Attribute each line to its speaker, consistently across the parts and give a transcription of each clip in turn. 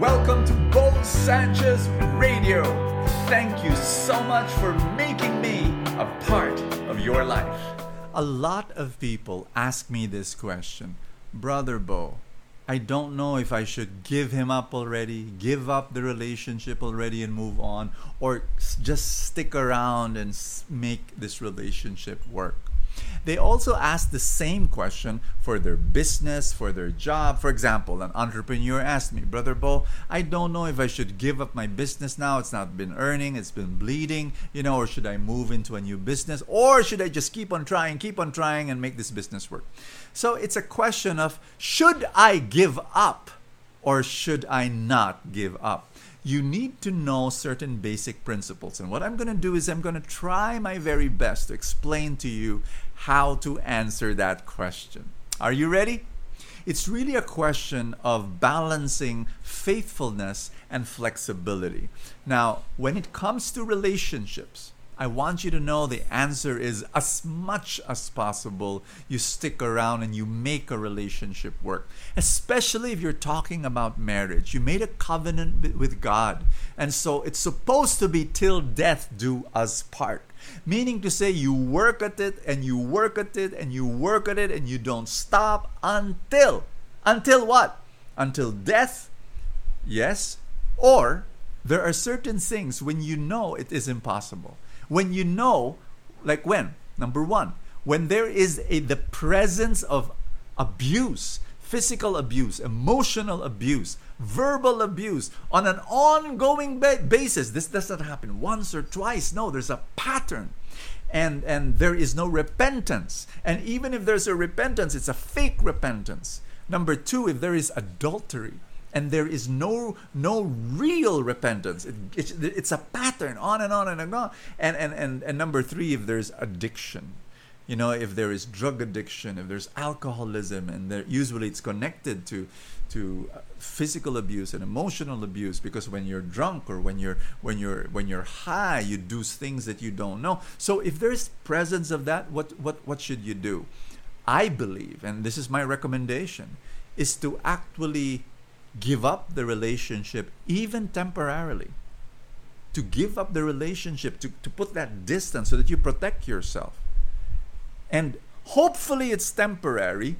Speaker 1: Welcome to Bo Sanchez Radio. Thank you so much for making me a part of your life. A lot of people ask me this question Brother Bo, I don't know if I should give him up already, give up the relationship already and move on, or just stick around and make this relationship work. They also ask the same question for their business, for their job. For example, an entrepreneur asked me, Brother Bo, I don't know if I should give up my business now. It's not been earning, it's been bleeding, you know, or should I move into a new business? Or should I just keep on trying, keep on trying and make this business work? So it's a question of should I give up or should I not give up? You need to know certain basic principles. And what I'm going to do is I'm going to try my very best to explain to you how to answer that question. Are you ready? It's really a question of balancing faithfulness and flexibility. Now, when it comes to relationships, I want you to know the answer is as much as possible you stick around and you make a relationship work. Especially if you're talking about marriage. You made a covenant with God. And so it's supposed to be till death do us part. Meaning to say you work at it and you work at it and you work at it and you don't stop until until what? Until death Yes. Or there are certain things when you know it is impossible. When you know, like when? Number one, when there is a, the presence of abuse, physical abuse, emotional abuse, verbal abuse on an ongoing ba- basis. This doesn't happen once or twice. No, there's a pattern. And, and there is no repentance. And even if there's a repentance, it's a fake repentance. Number two, if there is adultery, and there is no no real repentance. It, it's, it's a pattern on and on and on. And, and and and number three if there's addiction you know if there is drug addiction if there's alcoholism and there usually it's connected to to uh, physical abuse and emotional abuse because when you're drunk or when you're when you're when you're high you do things that you don't know. So if there's presence of that what what what should you do? I believe and this is my recommendation is to actually give up the relationship even temporarily to give up the relationship to, to put that distance so that you protect yourself. And hopefully it's temporary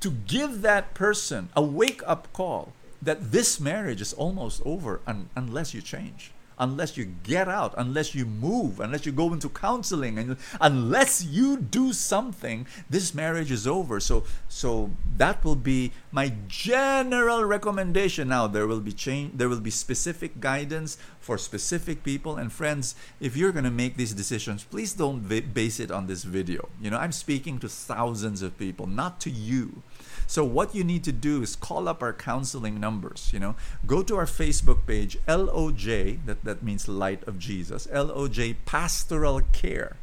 Speaker 1: to give that person a wake up call that this marriage is almost over un- unless you change unless you get out unless you move unless you go into counseling and unless you do something this marriage is over. So so that will be my general recommendation. Now there will be change there will be specific guidance for specific people. And friends if you're going to make these decisions please don't base it on this video. You know i'm speaking to thousands of people not to you so what you need to do is call up our counseling numbers. You know, go to our Facebook page, LOJ. That that means Light of Jesus. LOJ Pastoral Care.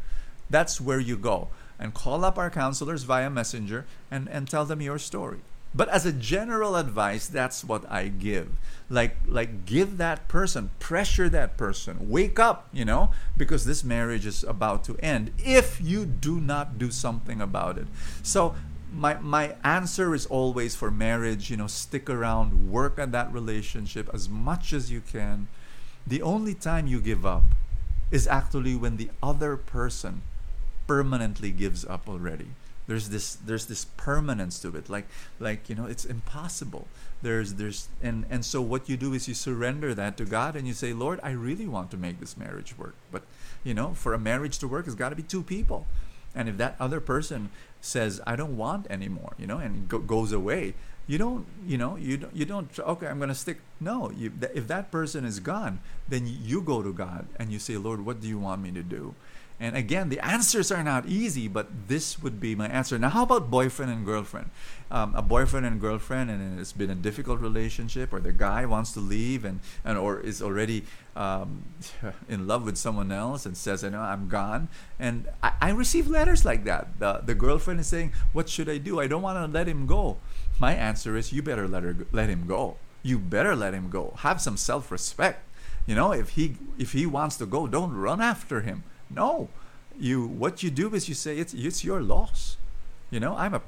Speaker 1: That's where you go and call up our counselors via messenger and and tell them your story. But as a general advice, that's what I give. Like like give that person, pressure that person, wake up, you know, because this marriage is about to end if you do not do something about it. So my my answer is always for marriage you know stick around work on that relationship as much as you can. The only time you give up is actually when the other person permanently gives up already. There's this there's this permanence to it like like you know it's impossible. There's there's and and so what you do is you surrender that to god and you say lord i really want to make this marriage work. But you know for a marriage to work it's got to be two people and if that other person says i don't want anymore you know and go, goes away you don't you know you don't you don't okay i'm going to stick no you, if that person is gone then you go to god and you say lord what do you want me to do and again the answers are not easy but this would be my answer now how about boyfriend and girlfriend um, a boyfriend and girlfriend and it's been a difficult relationship or the guy wants to leave and, and or is already um, in love with someone else and says, you know, I'm gone. And I, I receive letters like that. The, the girlfriend is saying, what should I do? I don't want to let him go. My answer is, you better let her let him go. You better let him go. Have some self-respect. You know, if he if he wants to go, don't run after him. No, you what you do is you say it's it's your loss. You know, I'm a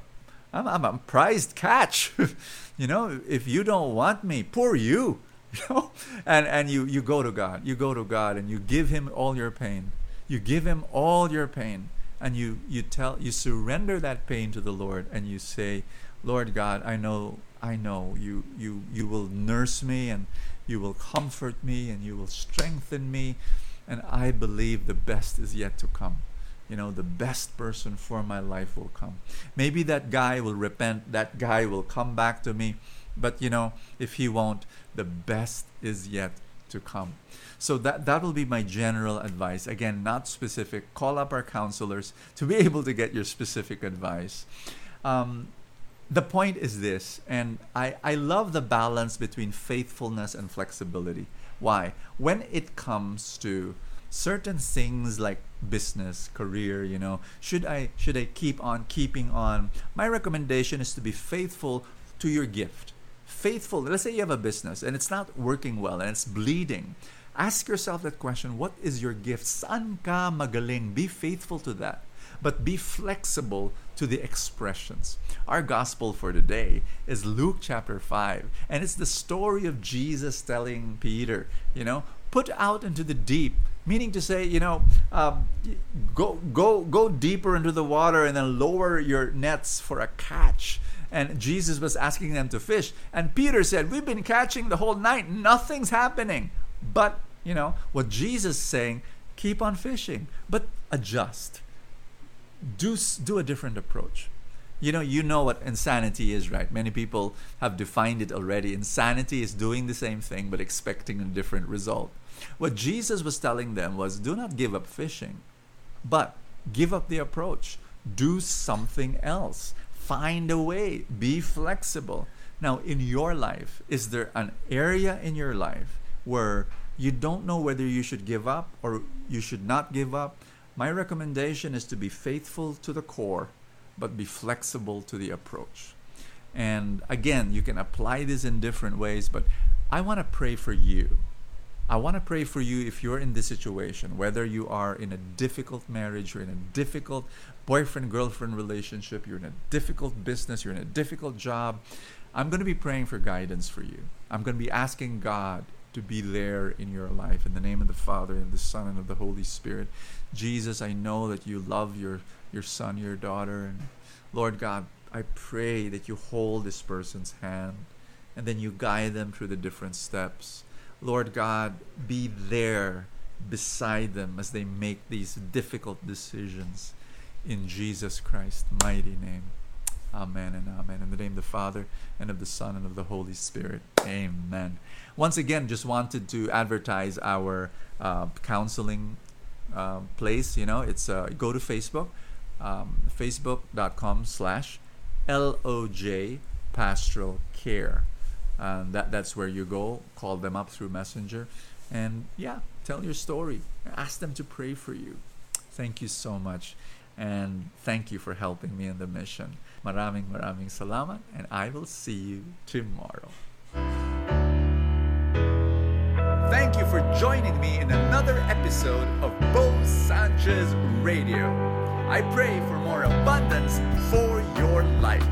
Speaker 1: I'm, I'm a prized catch. you know, if you don't want me, poor you. You know, and and you you go to God. You go to God and you give Him all your pain. You give Him all your pain, and you you tell you surrender that pain to the Lord, and you say, Lord God, I know I know you you you will nurse me and you will comfort me and you will strengthen me, and I believe the best is yet to come you know, the best person for my life will come. Maybe that guy will repent, that guy will come back to me, but you know, if he won't, the best is yet to come. So that that will be my general advice. Again, not specific. Call up our counselors to be able to get your specific advice. Um, the point is this, and I, I love the balance between faithfulness and flexibility. Why? When it comes to certain things like business career you know should i should i keep on keeping on? My recommendation is to be faithful to your gift. Faithful. Let's say you have a business and it's not working well and it's bleeding. Ask yourself that question what is your gift? San ka magaling? Be faithful to that but be flexible to the expressions. Our gospel for today is Luke chapter 5, and it's the story of Jesus telling Peter, you know, put out into the deep meaning to say you know um, go go go deeper into the water and then lower your nets for a catch. And jesus was asking them to fish and peter said we've been catching the whole night. Nothing's happening. But you know what jesus is saying keep on fishing but adjust do do a different approach you know you know what insanity is right many people have defined it already insanity is doing the same thing but expecting a different result what Jesus was telling them was do not give up fishing, but give up the approach. Do something else. Find a way. Be flexible. Now, in your life, is there an area in your life where you don't know whether you should give up or you should not give up? My recommendation is to be faithful to the core, but be flexible to the approach. And again, you can apply this in different ways, but I want to pray for you I want to pray for you if you're in this situation, whether you are in a difficult marriage, you're in a difficult boyfriend girlfriend relationship, you're in a difficult business, you're in a difficult job. I'm going to be praying for guidance for you. I'm going to be asking God to be there in your life in the name of the Father and the Son and of the Holy Spirit. Jesus, I know that you love your your son, your daughter and Lord God, I pray that you hold this person's hand and then you guide them through the different steps. Lord God, be there beside them as they make these difficult decisions. In Jesus Christ's mighty name. Amen and amen. In the name of the Father and of the Son and of the Holy Spirit. Amen. Once again, just wanted to advertise our uh, counseling uh, place. You know, it's uh, go to Facebook, um, facebook.com slash LOJ Pastoral Care and that that's where you go call them up through messenger and yeah tell your story ask them to pray for you thank you so much and thank you for helping me in the mission maraming maraming salamat and i will see you tomorrow
Speaker 2: Thank you for joining me in another episode of Bo Sanchez Radio. I pray for more abundance for your life.